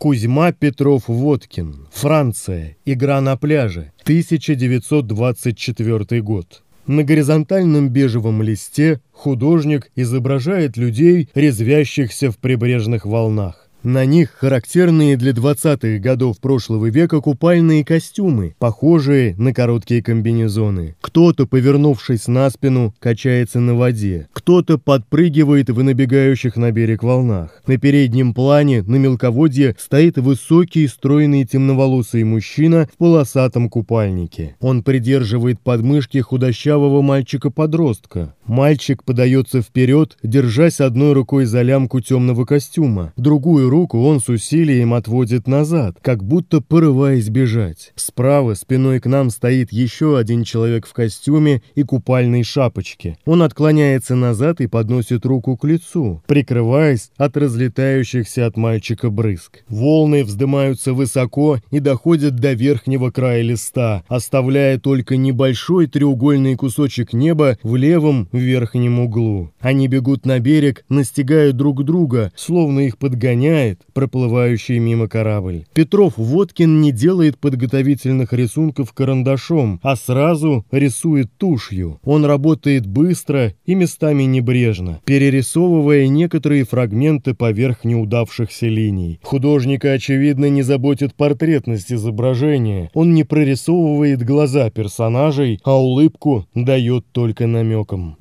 Кузьма Петров-Водкин. Франция. Игра на пляже. 1924 год. На горизонтальном бежевом листе художник изображает людей, резвящихся в прибрежных волнах. На них характерные для 20-х годов прошлого века купальные костюмы, похожие на короткие комбинезоны. Кто-то, повернувшись на спину, качается на воде. Кто-то подпрыгивает в набегающих на берег волнах. На переднем плане, на мелководье, стоит высокий, стройный темноволосый мужчина в полосатом купальнике. Он придерживает подмышки худощавого мальчика-подростка. Мальчик подается вперед, держась одной рукой за лямку темного костюма, другую руку он с усилием отводит назад, как будто порываясь бежать. Справа спиной к нам стоит еще один человек в костюме и купальной шапочке. Он отклоняется назад и подносит руку к лицу, прикрываясь от разлетающихся от мальчика брызг. Волны вздымаются высоко и доходят до верхнего края листа, оставляя только небольшой треугольный кусочек неба в левом верхнем углу. Они бегут на берег, настигают друг друга, словно их подгоняют, догоняет проплывающий мимо корабль. Петров Водкин не делает подготовительных рисунков карандашом, а сразу рисует тушью. Он работает быстро и местами небрежно, перерисовывая некоторые фрагменты поверх неудавшихся линий. Художника, очевидно, не заботит портретность изображения. Он не прорисовывает глаза персонажей, а улыбку дает только намеком.